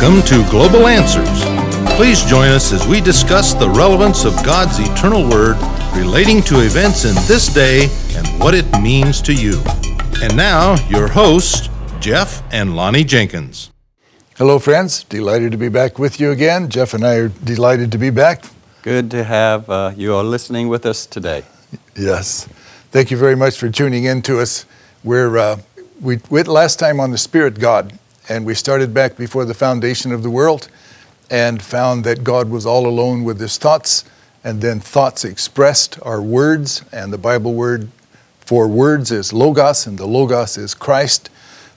Welcome to Global Answers. Please join us as we discuss the relevance of God's eternal Word relating to events in this day and what it means to you. And now, your hosts, Jeff and Lonnie Jenkins. Hello, friends. Delighted to be back with you again. Jeff and I are delighted to be back. Good to have uh, you all listening with us today. Yes. Thank you very much for tuning in to us. We're, uh, we went last time on the Spirit God, and we started back before the foundation of the world and found that God was all alone with his thoughts, and then thoughts expressed are words, and the Bible word for words is logos, and the logos is Christ.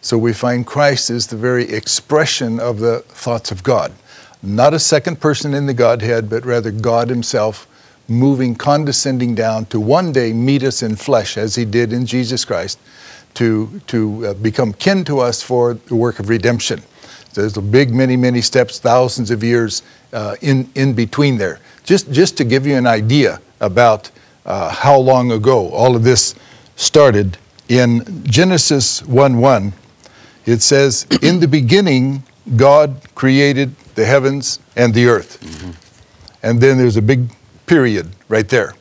So we find Christ is the very expression of the thoughts of God. Not a second person in the Godhead, but rather God Himself moving, condescending down to one day meet us in flesh as He did in Jesus Christ to, to uh, become kin to us for the work of redemption. There's a big, many, many steps, thousands of years uh, in, in between there. Just, just to give you an idea about uh, how long ago all of this started, in Genesis 1 1, it says, In the beginning, God created the heavens and the earth. Mm-hmm. And then there's a big period right there.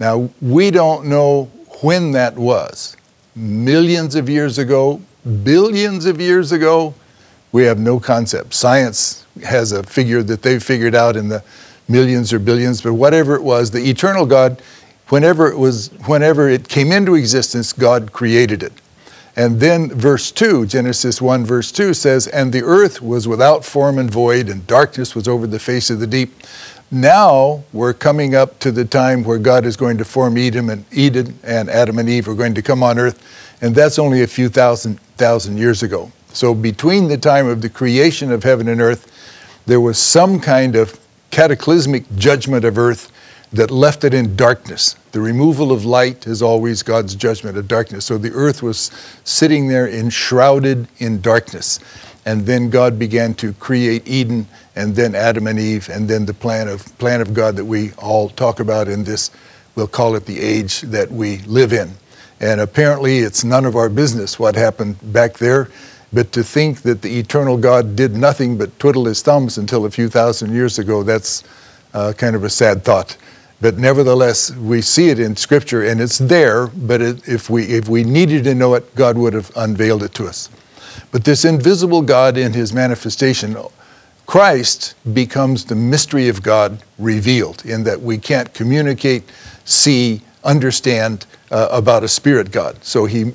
Now, we don't know when that was millions of years ago, billions of years ago, we have no concept. Science has a figure that they've figured out in the millions or billions, but whatever it was, the eternal God, whenever it was, whenever it came into existence, God created it. And then verse 2, Genesis 1, verse 2 says, And the earth was without form and void, and darkness was over the face of the deep. Now we're coming up to the time where God is going to form Eden and Eden and Adam and Eve are going to come on earth, and that's only a few thousand thousand years ago. So between the time of the creation of heaven and earth, there was some kind of cataclysmic judgment of earth that left it in darkness. The removal of light is always God's judgment of darkness. So the earth was sitting there enshrouded in darkness. And then God began to create Eden and then Adam and Eve, and then the plan of, plan of God that we all talk about in this, we'll call it the age that we live in. And apparently, it's none of our business what happened back there. But to think that the eternal God did nothing but twiddle his thumbs until a few thousand years ago, that's uh, kind of a sad thought. But nevertheless, we see it in Scripture and it's there, but it, if, we, if we needed to know it, God would have unveiled it to us. But this invisible God in his manifestation Christ becomes the mystery of God revealed in that we can't communicate, see, understand uh, about a spirit God. So he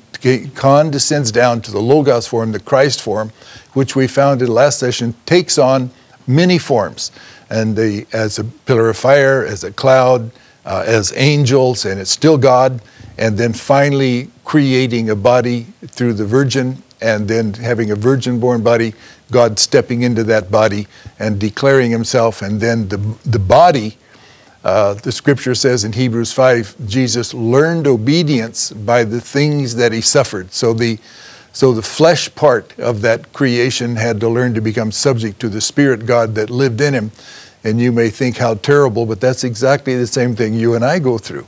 condescends down to the Logos form, the Christ form, which we found in the last session takes on many forms. And the, as a pillar of fire, as a cloud, uh, as angels, and it's still God. And then finally creating a body through the virgin, and then having a virgin born body God stepping into that body and declaring himself, and then the, the body, uh, the scripture says in Hebrews 5, Jesus learned obedience by the things that he suffered. So the, so the flesh part of that creation had to learn to become subject to the Spirit God that lived in him. And you may think how terrible, but that's exactly the same thing you and I go through.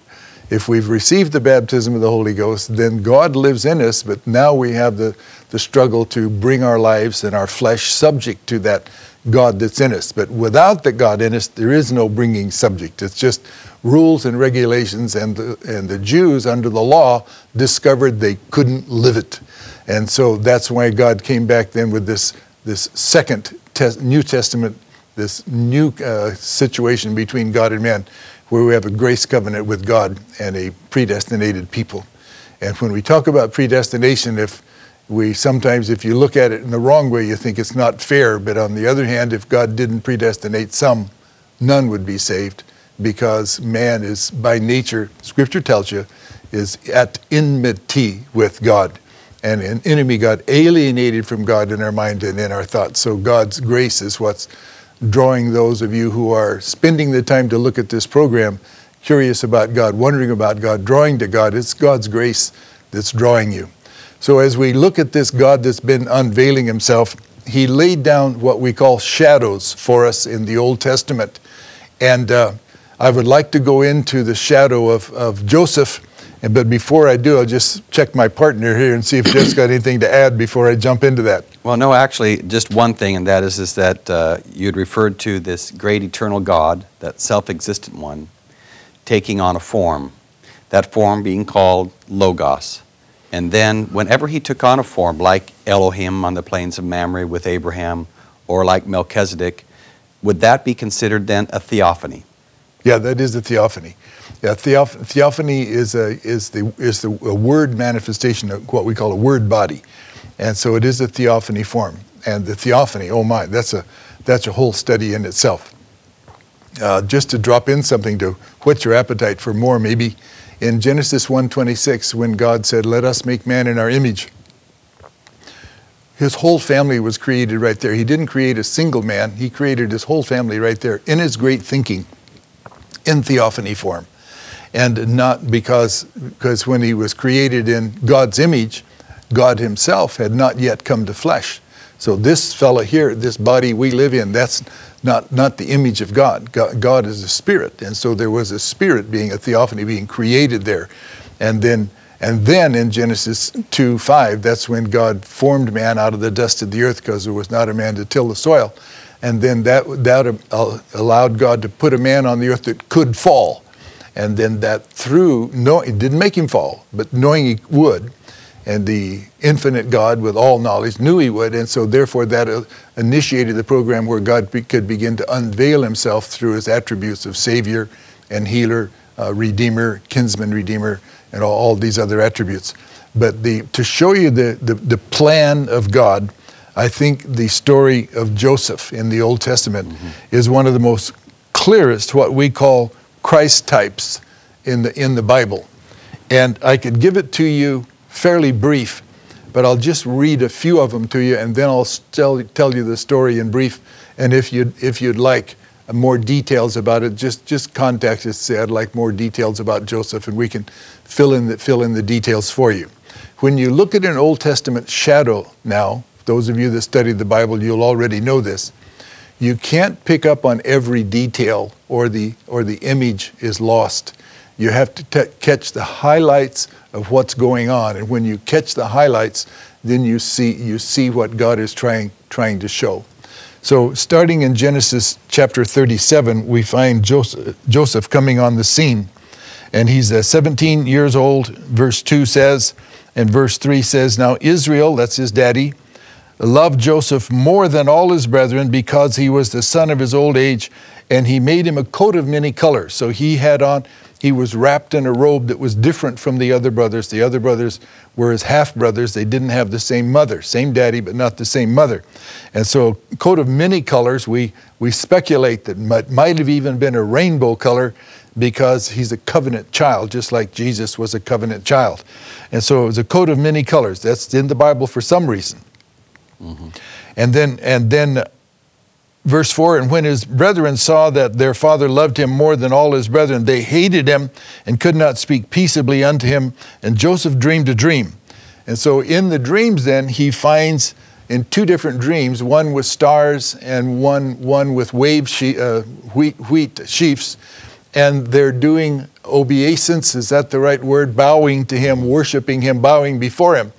If we've received the baptism of the Holy Ghost, then God lives in us, but now we have the, the struggle to bring our lives and our flesh subject to that God that's in us. But without the God in us, there is no bringing subject. It's just rules and regulations, and the, and the Jews under the law discovered they couldn't live it. And so that's why God came back then with this, this second New Testament, this new uh, situation between God and man where we have a grace covenant with God and a predestinated people. And when we talk about predestination, if we sometimes, if you look at it in the wrong way, you think it's not fair. But on the other hand, if God didn't predestinate some, none would be saved because man is by nature, scripture tells you, is at enmity with God and an enemy God, alienated from God in our mind and in our thoughts. So God's grace is what's drawing those of you who are spending the time to look at this program, curious about God, wondering about God, drawing to God. It's God's grace that's drawing you. So as we look at this God that's been unveiling himself, he laid down what we call shadows for us in the Old Testament. And uh, I would like to go into the shadow of, of Joseph but before I do, I'll just check my partner here and see if Jeff's got anything to add before I jump into that. Well, no, actually, just one thing, and that is, is that uh, you'd referred to this great eternal God, that self existent one, taking on a form, that form being called Logos. And then, whenever he took on a form, like Elohim on the plains of Mamre with Abraham, or like Melchizedek, would that be considered then a theophany? Yeah, that is a theophany. Yeah, theoph- theophany is a is the is the a word manifestation of what we call a word body, and so it is a theophany form. And the theophany, oh my, that's a that's a whole study in itself. Uh, just to drop in something to whet your appetite for more, maybe in Genesis 1:26, when God said, "Let us make man in our image." His whole family was created right there. He didn't create a single man; he created his whole family right there in his great thinking, in theophany form and not because because when he was created in God's image, God Himself had not yet come to flesh. So this fellow here, this body we live in, that's not not the image of God. God, God is a spirit, and so there was a spirit being a theophany being created there, and then. And then in Genesis 2 5, that's when God formed man out of the dust of the earth because there was not a man to till the soil. And then that, that uh, allowed God to put a man on the earth that could fall and then that through no, it didn't make him fall, but knowing he would, and the infinite God with all knowledge knew he would, and so therefore that uh, initiated the program where God be, could begin to unveil himself through his attributes of Savior and Healer, uh, Redeemer, Kinsman Redeemer, and all, all, these other attributes. But the, to show you the, the, the, plan of God, I think the story of Joseph in the Old Testament mm-hmm. is one of the most clearest, what we call Christ types in the, in the Bible. And I could give it to you fairly brief, but I'll just read a few of them to you and then I'll tell, tell you the story in brief. And if you'd, if you'd like uh, more details about it, just, just contact us, say, I'd like more details about Joseph, and we can fill in the, fill in the details for you. When you look at an Old Testament shadow now, those of you that study the Bible, you'll already know this you can't pick up on every detail or the, or the image is lost. You have to catch the highlights of what's going on. And when you catch the highlights, then you see, you see what God is trying, trying to show. So, starting in Genesis chapter 37, we find Joseph, Joseph coming on the scene. And he's uh, 17 years old, verse 2 says, and verse 3 says, Now Israel, that's his daddy, loved Joseph more than all his brethren because he was the son of his old age, and he made him a coat of many colors. So he had on, he was wrapped in a robe that was different from the other brothers. The other brothers were his half brothers. They didn't have the same mother, same daddy, but not the same mother. And so, a coat of many colors, we, we speculate that might, might have even been a rainbow color because he's a covenant child, just like Jesus was a covenant child. And so it was a coat of many colors. That's in the Bible for some reason. Mm-hmm. And then, and then, verse four. And when his brethren saw that their father loved him more than all his brethren, they hated him and could not speak peaceably unto him. And Joseph dreamed a dream. And so, in the dreams, then he finds in two different dreams, one with stars and one one with wave she, uh, wheat wheat sheaves, and they're doing obeisance. Is that the right word? Bowing to him, worshiping him, bowing before him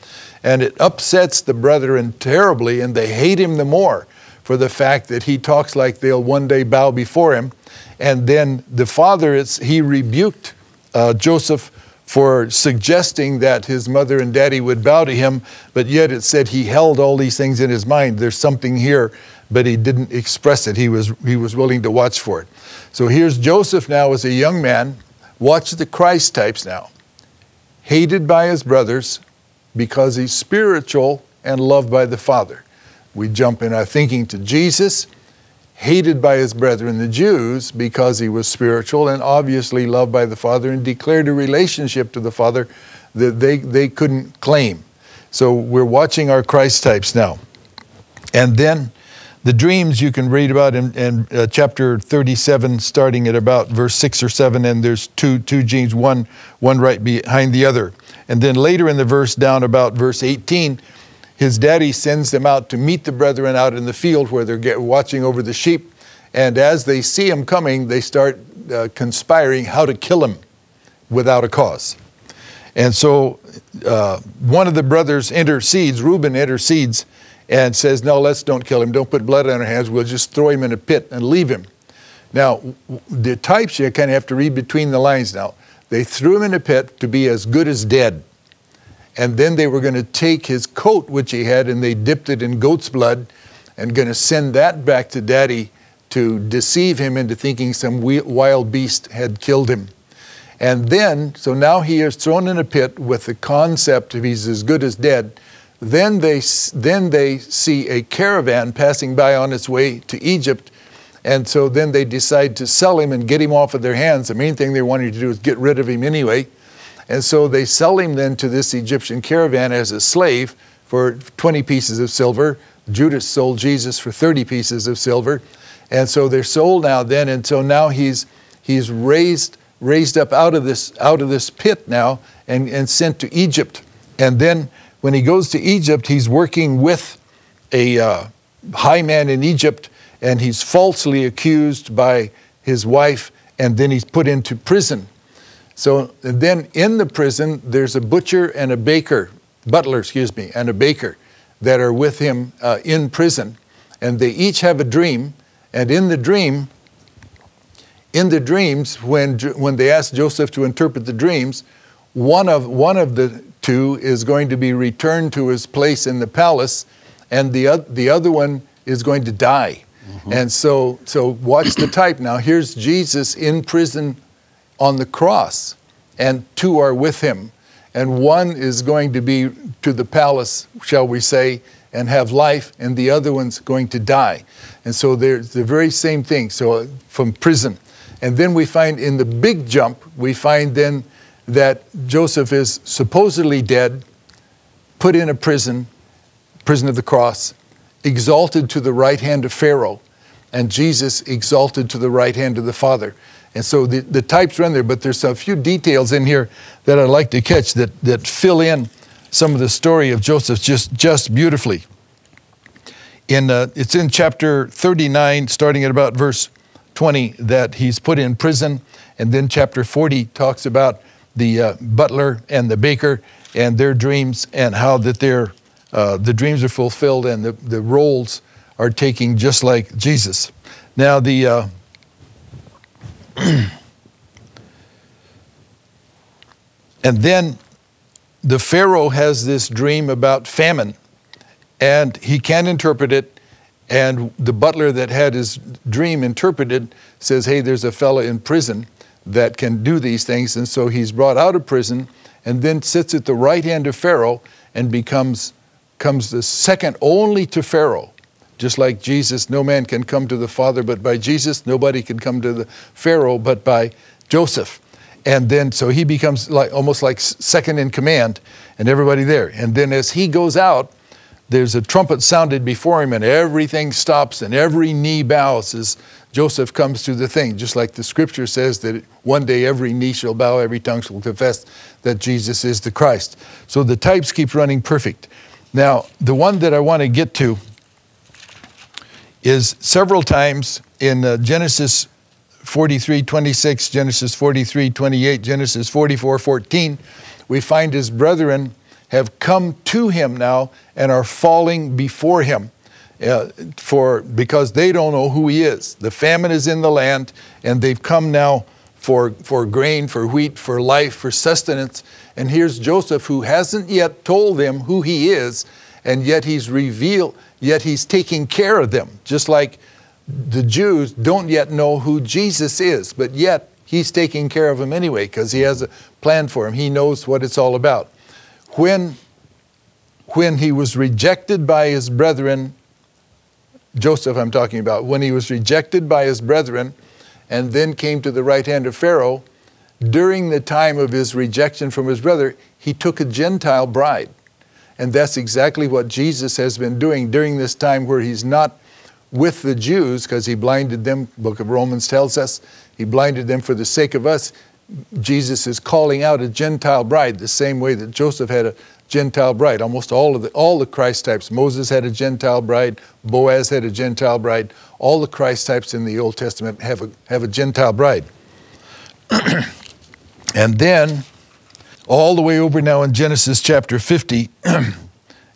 and it upsets the brethren terribly, and they hate him the more for the fact that he talks like they'll one day bow before him. And then the father, he rebuked uh, Joseph for suggesting that his mother and daddy would bow to him, but yet it said he held all these things in his mind. There's something here, but he didn't express it. He was, he was willing to watch for it. So here's Joseph now as a young man. Watch the Christ types now. Hated by his brothers, because he's spiritual and loved by the Father. We jump in our thinking to Jesus, hated by his brethren, the Jews, because he was spiritual and obviously loved by the Father and declared a relationship to the Father that they, they couldn't claim. So we're watching our Christ types now. And then the dreams you can read about in, in uh, chapter 37, starting at about verse 6 or 7, and there's two, two dreams, one, one right behind the other. And then later in the verse, down about verse 18, his daddy sends them out to meet the brethren out in the field where they're get, watching over the sheep. And as they see him coming, they start uh, conspiring how to kill him without a cause. And so uh, one of the brothers intercedes, Reuben intercedes, and says, No, let's don't kill him. Don't put blood on our hands. We'll just throw him in a pit and leave him. Now, the types you kind of have to read between the lines now. They threw him in a pit to be as good as dead. And then they were going to take his coat, which he had, and they dipped it in goat's blood and going to send that back to daddy to deceive him into thinking some wild beast had killed him. And then, so now he is thrown in a pit with the concept of he's as good as dead. Then they, then they see a caravan passing by on its way to Egypt. And so then they decide to sell him and get him off of their hands. The main thing they wanted to do is get rid of him anyway. And so they sell him then to this Egyptian caravan as a slave for 20 pieces of silver. Judas sold Jesus for 30 pieces of silver. And so they're sold now then. And so now he's, he's raised, raised up out of this, out of this pit now and, and sent to Egypt. And then when he goes to Egypt, he's working with a uh, high man in Egypt and he's falsely accused by his wife and then he's put into prison. So then in the prison, there's a butcher and a baker, butler, excuse me, and a baker that are with him uh, in prison. And they each have a dream. And in the dream, in the dreams, when, when they ask Joseph to interpret the dreams, one of, one of the two is going to be returned to his place in the palace, and the, the other one is going to die. Mm-hmm. And so, so watch the type now. Here's Jesus in prison on the cross, and two are with him. And one is going to be to the palace, shall we say, and have life, and the other one's going to die. And so they're the very same thing. So from prison. And then we find in the big jump, we find then that Joseph is supposedly dead, put in a prison, prison of the cross, exalted to the right hand of Pharaoh, and Jesus exalted to the right hand of the Father. And so the, the types run there, but there's a few details in here that I'd like to catch that, that fill in some of the story of Joseph just, just beautifully. In, uh, it's in chapter 39, starting at about verse 20, that he's put in prison. And then chapter 40 talks about the uh, butler and the baker and their dreams and how that their, uh, the dreams are fulfilled and the, the roles are taking just like Jesus. Now, the uh, and then the Pharaoh has this dream about famine, and he can't interpret it. And the butler that had his dream interpreted says, Hey, there's a fellow in prison that can do these things. And so he's brought out of prison and then sits at the right hand of Pharaoh and becomes comes the second only to Pharaoh. Just like Jesus, no man can come to the Father but by Jesus. Nobody can come to the Pharaoh but by Joseph. And then, so he becomes like almost like second in command, and everybody there. And then, as he goes out, there's a trumpet sounded before him, and everything stops, and every knee bows as Joseph comes to the thing. Just like the scripture says that one day every knee shall bow, every tongue shall confess that Jesus is the Christ. So the types keep running perfect. Now, the one that I want to get to is several times in uh, Genesis 43 26, Genesis 43 28, Genesis 44 14, we find his brethren have come to him now and are falling before him. Uh, for because they don't know who he is. The famine is in the land, and they've come now for, for grain, for wheat, for life, for sustenance. And here's Joseph, who hasn't yet told them who he is, and yet he's revealed, yet he's taking care of them, just like the Jews don't yet know who Jesus is, but yet he's taking care of them anyway because he has a plan for them. He knows what it's all about. When, when he was rejected by his brethren, Joseph, I'm talking about, when he was rejected by his brethren and then came to the right hand of Pharaoh, during the time of his rejection from his brother, he took a Gentile bride. And that's exactly what Jesus has been doing during this time where he's not with the Jews because he blinded them. book of Romans tells us he blinded them for the sake of us. Jesus is calling out a Gentile bride the same way that Joseph had a Gentile bride. Almost all of the all the Christ types. Moses had a Gentile bride. Boaz had a Gentile bride. All the Christ types in the Old Testament have a have a Gentile bride. and then all the way over now in Genesis chapter 50,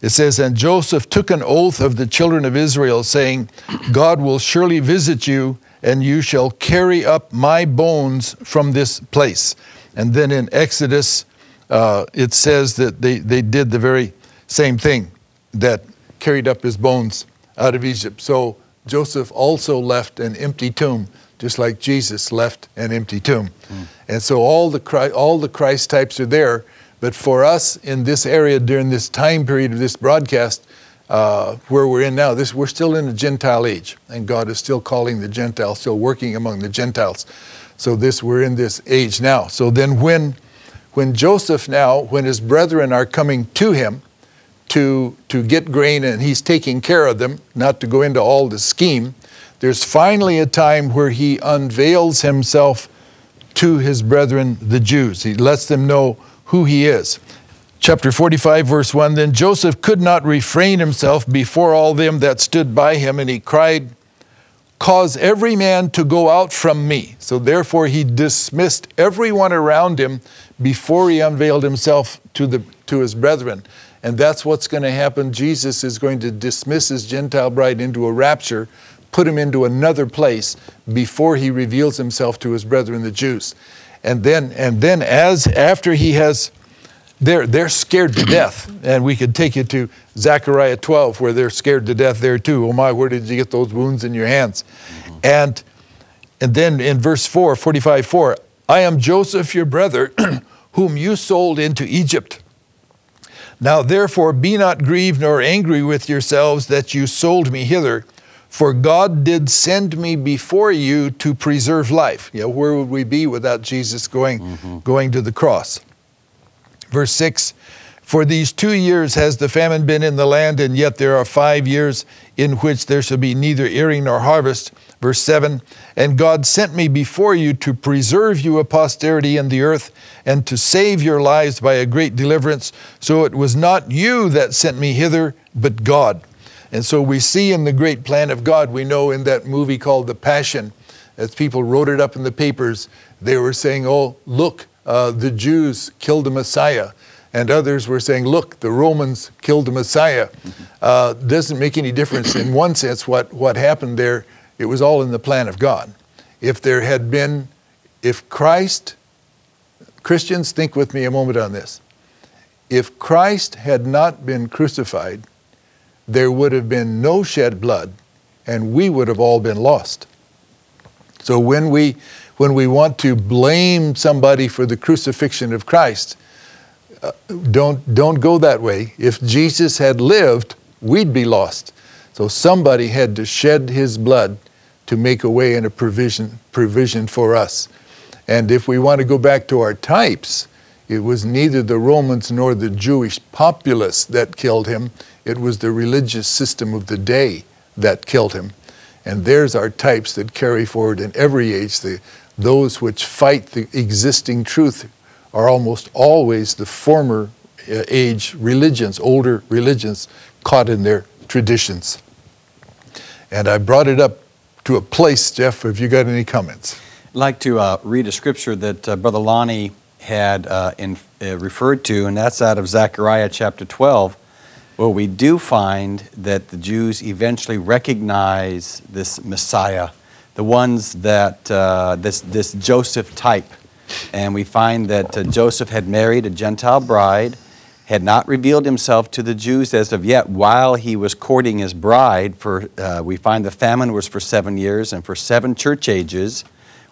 it says, And Joseph took an oath of the children of Israel, saying, God will surely visit you, and you shall carry up my bones from this place. And then in Exodus, uh, it says that they, they did the very same thing that carried up his bones out of Egypt. So Joseph also left an empty tomb, just like Jesus left an empty tomb. Mm. And so all the, Christ, all the Christ types are there. But for us in this area during this time period of this broadcast, uh, where we're in now, this, we're still in the Gentile age, and God is still calling the Gentiles, still working among the Gentiles. So this we're in this age now. So then when when Joseph now, when his brethren are coming to him to, to get grain and he's taking care of them, not to go into all the scheme, there's finally a time where he unveils himself to his brethren, the Jews. He lets them know who he is. Chapter 45, verse 1 Then Joseph could not refrain himself before all them that stood by him, and he cried, Cause every man to go out from me. So therefore, he dismissed everyone around him before he unveiled himself to, the, to his brethren. And that's what's going to happen. Jesus is going to dismiss his Gentile bride into a rapture, put him into another place before he reveals himself to his brethren, the Jews. And then, and then as after he has they're, they're scared to death. And we could take you to Zechariah 12, where they're scared to death there too. Oh my, where did you get those wounds in your hands? Mm-hmm. And, and then in verse 4, 45 4, I am Joseph, your brother, whom you sold into Egypt. Now therefore be not grieved nor angry with yourselves that you sold me hither, for God did send me before you to preserve life. You know, where would we be without Jesus going, mm-hmm. going to the cross? Verse 6 For these two years has the famine been in the land, and yet there are five years in which there shall be neither earing nor harvest. Verse 7 And God sent me before you to preserve you a posterity in the earth and to save your lives by a great deliverance. So it was not you that sent me hither, but God. And so we see in the great plan of God, we know in that movie called The Passion, as people wrote it up in the papers, they were saying, Oh, look, uh, the Jews killed the Messiah. And others were saying, look, the Romans killed the Messiah. Uh, doesn't make any difference. In one sense, what, what happened there, it was all in the plan of God. If there had been, if Christ, Christians, think with me a moment on this. If Christ had not been crucified, there would have been no shed blood, and we would have all been lost. So when we when we want to blame somebody for the crucifixion of Christ, uh, don't, don't go that way. If Jesus had lived, we'd be lost. So somebody had to shed his blood to make a way and a provision, provision for us. And if we want to go back to our types, it was neither the Romans nor the Jewish populace that killed him, it was the religious system of the day that killed him. And there's our types that carry forward in every age the, those which fight the existing truth are almost always the former uh, age religions, older religions, caught in their traditions. And I brought it up to a place, Jeff, have you got any comments? I'd like to uh, read a scripture that uh, Brother Lonnie had uh, in, uh, referred to, and that's out of Zechariah chapter 12, where we do find that the Jews eventually recognize this Messiah the ones that uh, this, this Joseph type. And we find that uh, Joseph had married a Gentile bride, had not revealed himself to the Jews as of yet while he was courting his bride. For uh, we find the famine was for seven years, and for seven church ages,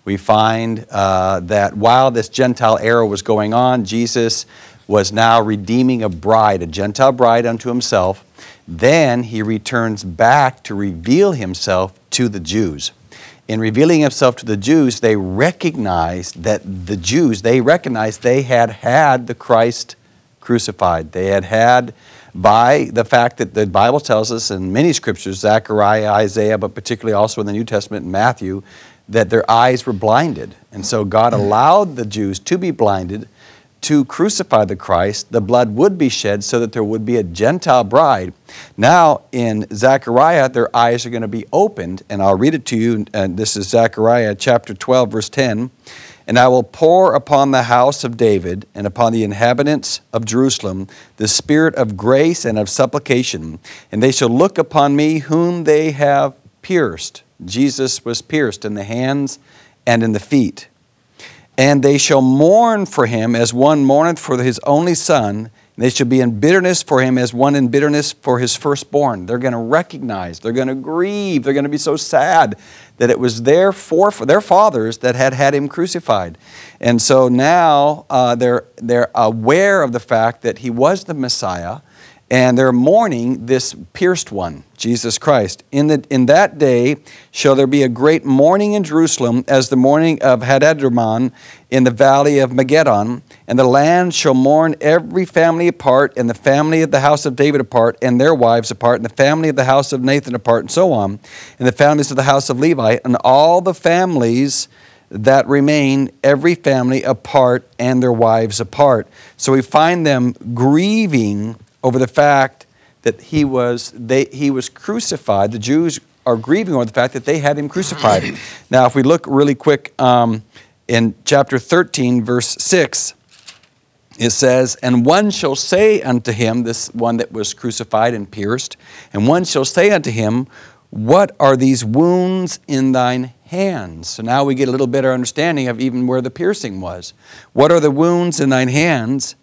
we find uh, that while this Gentile era was going on, Jesus was now redeeming a bride, a Gentile bride unto himself. Then he returns back to reveal himself to the Jews in revealing himself to the Jews, they recognized that the Jews, they recognized they had had the Christ crucified. They had had, by the fact that the Bible tells us in many scriptures, Zechariah, Isaiah, but particularly also in the New Testament and Matthew, that their eyes were blinded. And so God mm. allowed the Jews to be blinded to crucify the Christ, the blood would be shed so that there would be a Gentile bride. Now, in Zechariah, their eyes are going to be opened, and I'll read it to you. And this is Zechariah chapter 12, verse 10. And I will pour upon the house of David and upon the inhabitants of Jerusalem the spirit of grace and of supplication, and they shall look upon me whom they have pierced. Jesus was pierced in the hands and in the feet. And they shall mourn for him as one mourneth for his only son, they shall be in bitterness for him as one in bitterness for his firstborn. They're going to recognize, they're going to grieve, they're going to be so sad that it was their, for, their fathers that had had him crucified. And so now uh, they're, they're aware of the fact that he was the Messiah and they're mourning this pierced one, Jesus Christ. In, the, in that day shall there be a great mourning in Jerusalem, as the mourning of Hadadrimmon in the valley of Megiddon, and the land shall mourn every family apart, and the family of the house of David apart, and their wives apart, and the family of the house of Nathan apart, and so on, and the families of the house of Levi, and all the families that remain, every family apart, and their wives apart. So we find them grieving over the fact that he was, they, he was crucified. The Jews are grieving over the fact that they had him crucified. now, if we look really quick um, in chapter 13, verse 6, it says, And one shall say unto him, this one that was crucified and pierced, and one shall say unto him, What are these wounds in thine hands? So now we get a little better understanding of even where the piercing was. What are the wounds in thine hands?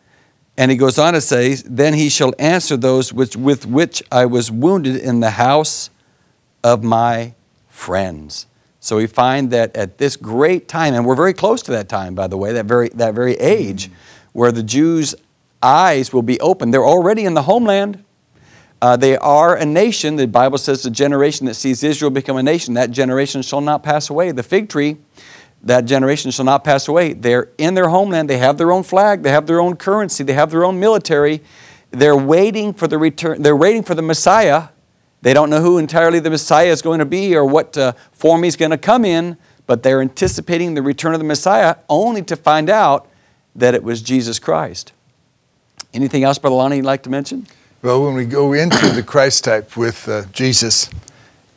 And he goes on to say, Then he shall answer those which, with which I was wounded in the house of my friends. So we find that at this great time, and we're very close to that time, by the way, that very, that very age, mm-hmm. where the Jews' eyes will be open. They're already in the homeland. Uh, they are a nation. The Bible says the generation that sees Israel become a nation, that generation shall not pass away. The fig tree that generation shall not pass away. They're in their homeland. They have their own flag. They have their own currency. They have their own military. They're waiting for the return. They're waiting for the Messiah. They don't know who entirely the Messiah is going to be or what uh, form he's going to come in, but they're anticipating the return of the Messiah only to find out that it was Jesus Christ. Anything else, Brother Lonnie, you'd like to mention? Well, when we go into the Christ type with uh, Jesus,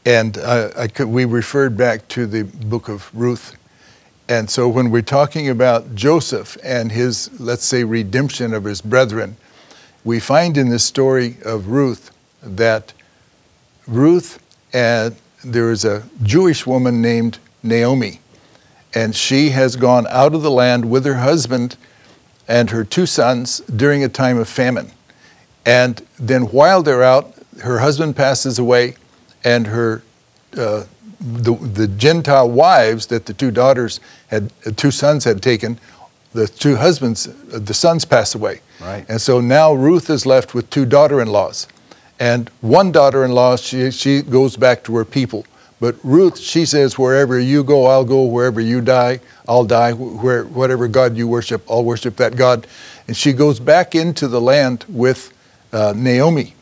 and uh, could, we referred back to the book of Ruth and so when we're talking about Joseph and his, let's say, redemption of his brethren, we find in the story of Ruth that Ruth and there is a Jewish woman named Naomi, and she has gone out of the land with her husband and her two sons during a time of famine. And then while they're out, her husband passes away, and her uh, the, the Gentile wives that the two daughters had, uh, two sons had taken, the two husbands, uh, the sons passed away. Right. And so now Ruth is left with two daughter-in-laws. And one daughter-in-law, she, she goes back to her people. But Ruth, she says, wherever you go, I'll go. Wherever you die, I'll die. Where, whatever God you worship, I'll worship that God. And she goes back into the land with uh, Naomi.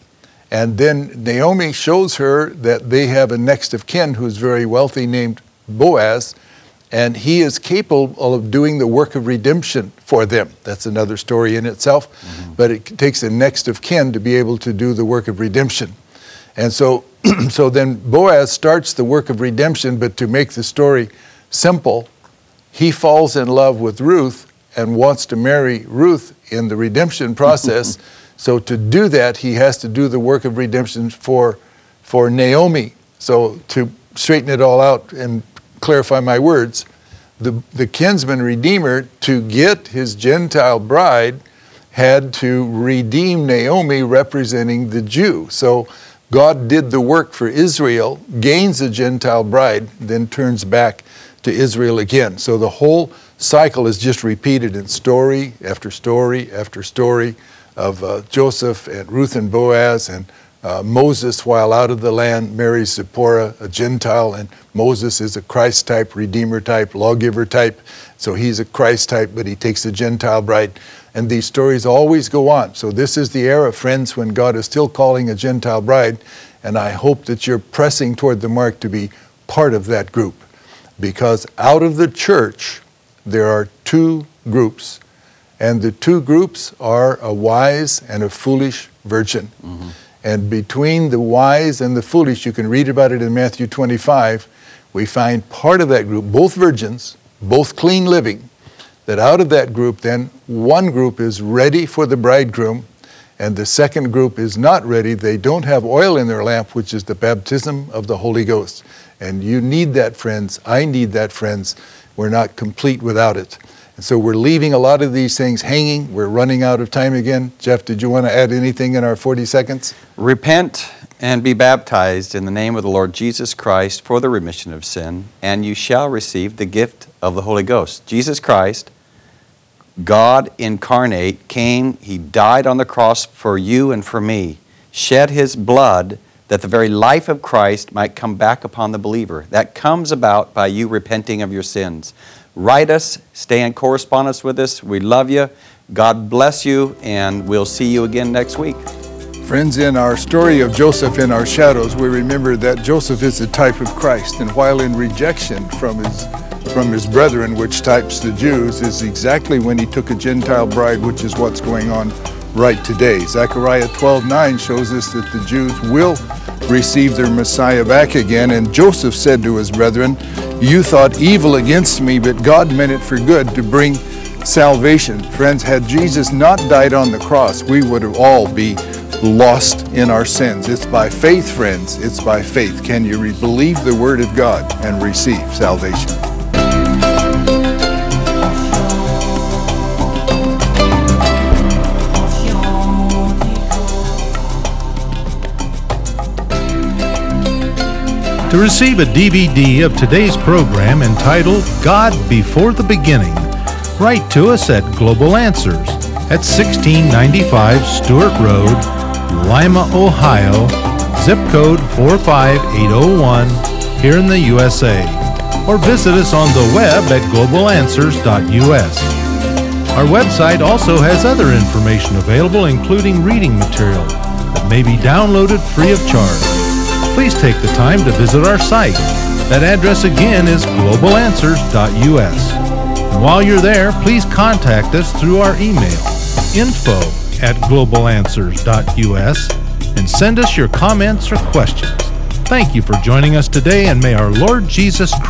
And then Naomi shows her that they have a next of kin who's very wealthy named Boaz, and he is capable of doing the work of redemption for them. That's another story in itself, mm-hmm. but it takes a next of kin to be able to do the work of redemption. And so, so then Boaz starts the work of redemption, but to make the story simple, he falls in love with Ruth and wants to marry Ruth in the redemption process. So to do that, he has to do the work of redemption for, for Naomi. So to straighten it all out and clarify my words, the, the kinsman redeemer, to get his Gentile bride, had to redeem Naomi representing the Jew. So God did the work for Israel, gains a Gentile bride, then turns back to Israel again. So the whole cycle is just repeated in story after story after story of uh, Joseph and Ruth and Boaz and uh, Moses, while out of the land, marries Zipporah, a Gentile, and Moses is a Christ type, Redeemer type, lawgiver type. So he's a Christ type, but he takes a Gentile bride. And these stories always go on. So this is the era, friends, when God is still calling a Gentile bride. And I hope that you're pressing toward the mark to be part of that group. Because out of the church, there are two groups and the two groups are a wise and a foolish virgin. Mm-hmm. And between the wise and the foolish, you can read about it in Matthew 25, we find part of that group, both virgins, both clean living, that out of that group, then one group is ready for the bridegroom, and the second group is not ready. They don't have oil in their lamp, which is the baptism of the Holy Ghost. And you need that, friends. I need that, friends. We're not complete without it. And so we're leaving a lot of these things hanging. We're running out of time again. Jeff, did you want to add anything in our 40 seconds? Repent and be baptized in the name of the Lord Jesus Christ for the remission of sin, and you shall receive the gift of the Holy Ghost. Jesus Christ, God incarnate, came, He died on the cross for you and for me, shed His blood that the very life of Christ might come back upon the believer. That comes about by you repenting of your sins. Write us, stay in correspondence with us. We love you. God bless you, and we'll see you again next week. Friends, in our story of Joseph in our shadows, we remember that Joseph is a type of Christ, and while in rejection from his from his brethren, which types the Jews, is exactly when he took a Gentile bride, which is what's going on right today. Zechariah 12:9 shows us that the Jews will receive their Messiah back again, and Joseph said to his brethren, "You thought evil against me, but God meant it for good to bring salvation." Friends, had Jesus not died on the cross, we would all be lost in our sins. It's by faith, friends. It's by faith. Can you believe the Word of God and receive salvation? To receive a DVD of today's program entitled God Before the Beginning, write to us at Global Answers at 1695 Stewart Road, Lima, Ohio, zip code 45801, here in the USA. Or visit us on the web at globalanswers.us. Our website also has other information available, including reading material that may be downloaded free of charge. Please take the time to visit our site. That address again is globalanswers.us. And while you're there, please contact us through our email, info at globalanswers.us, and send us your comments or questions. Thank you for joining us today, and may our Lord Jesus Christ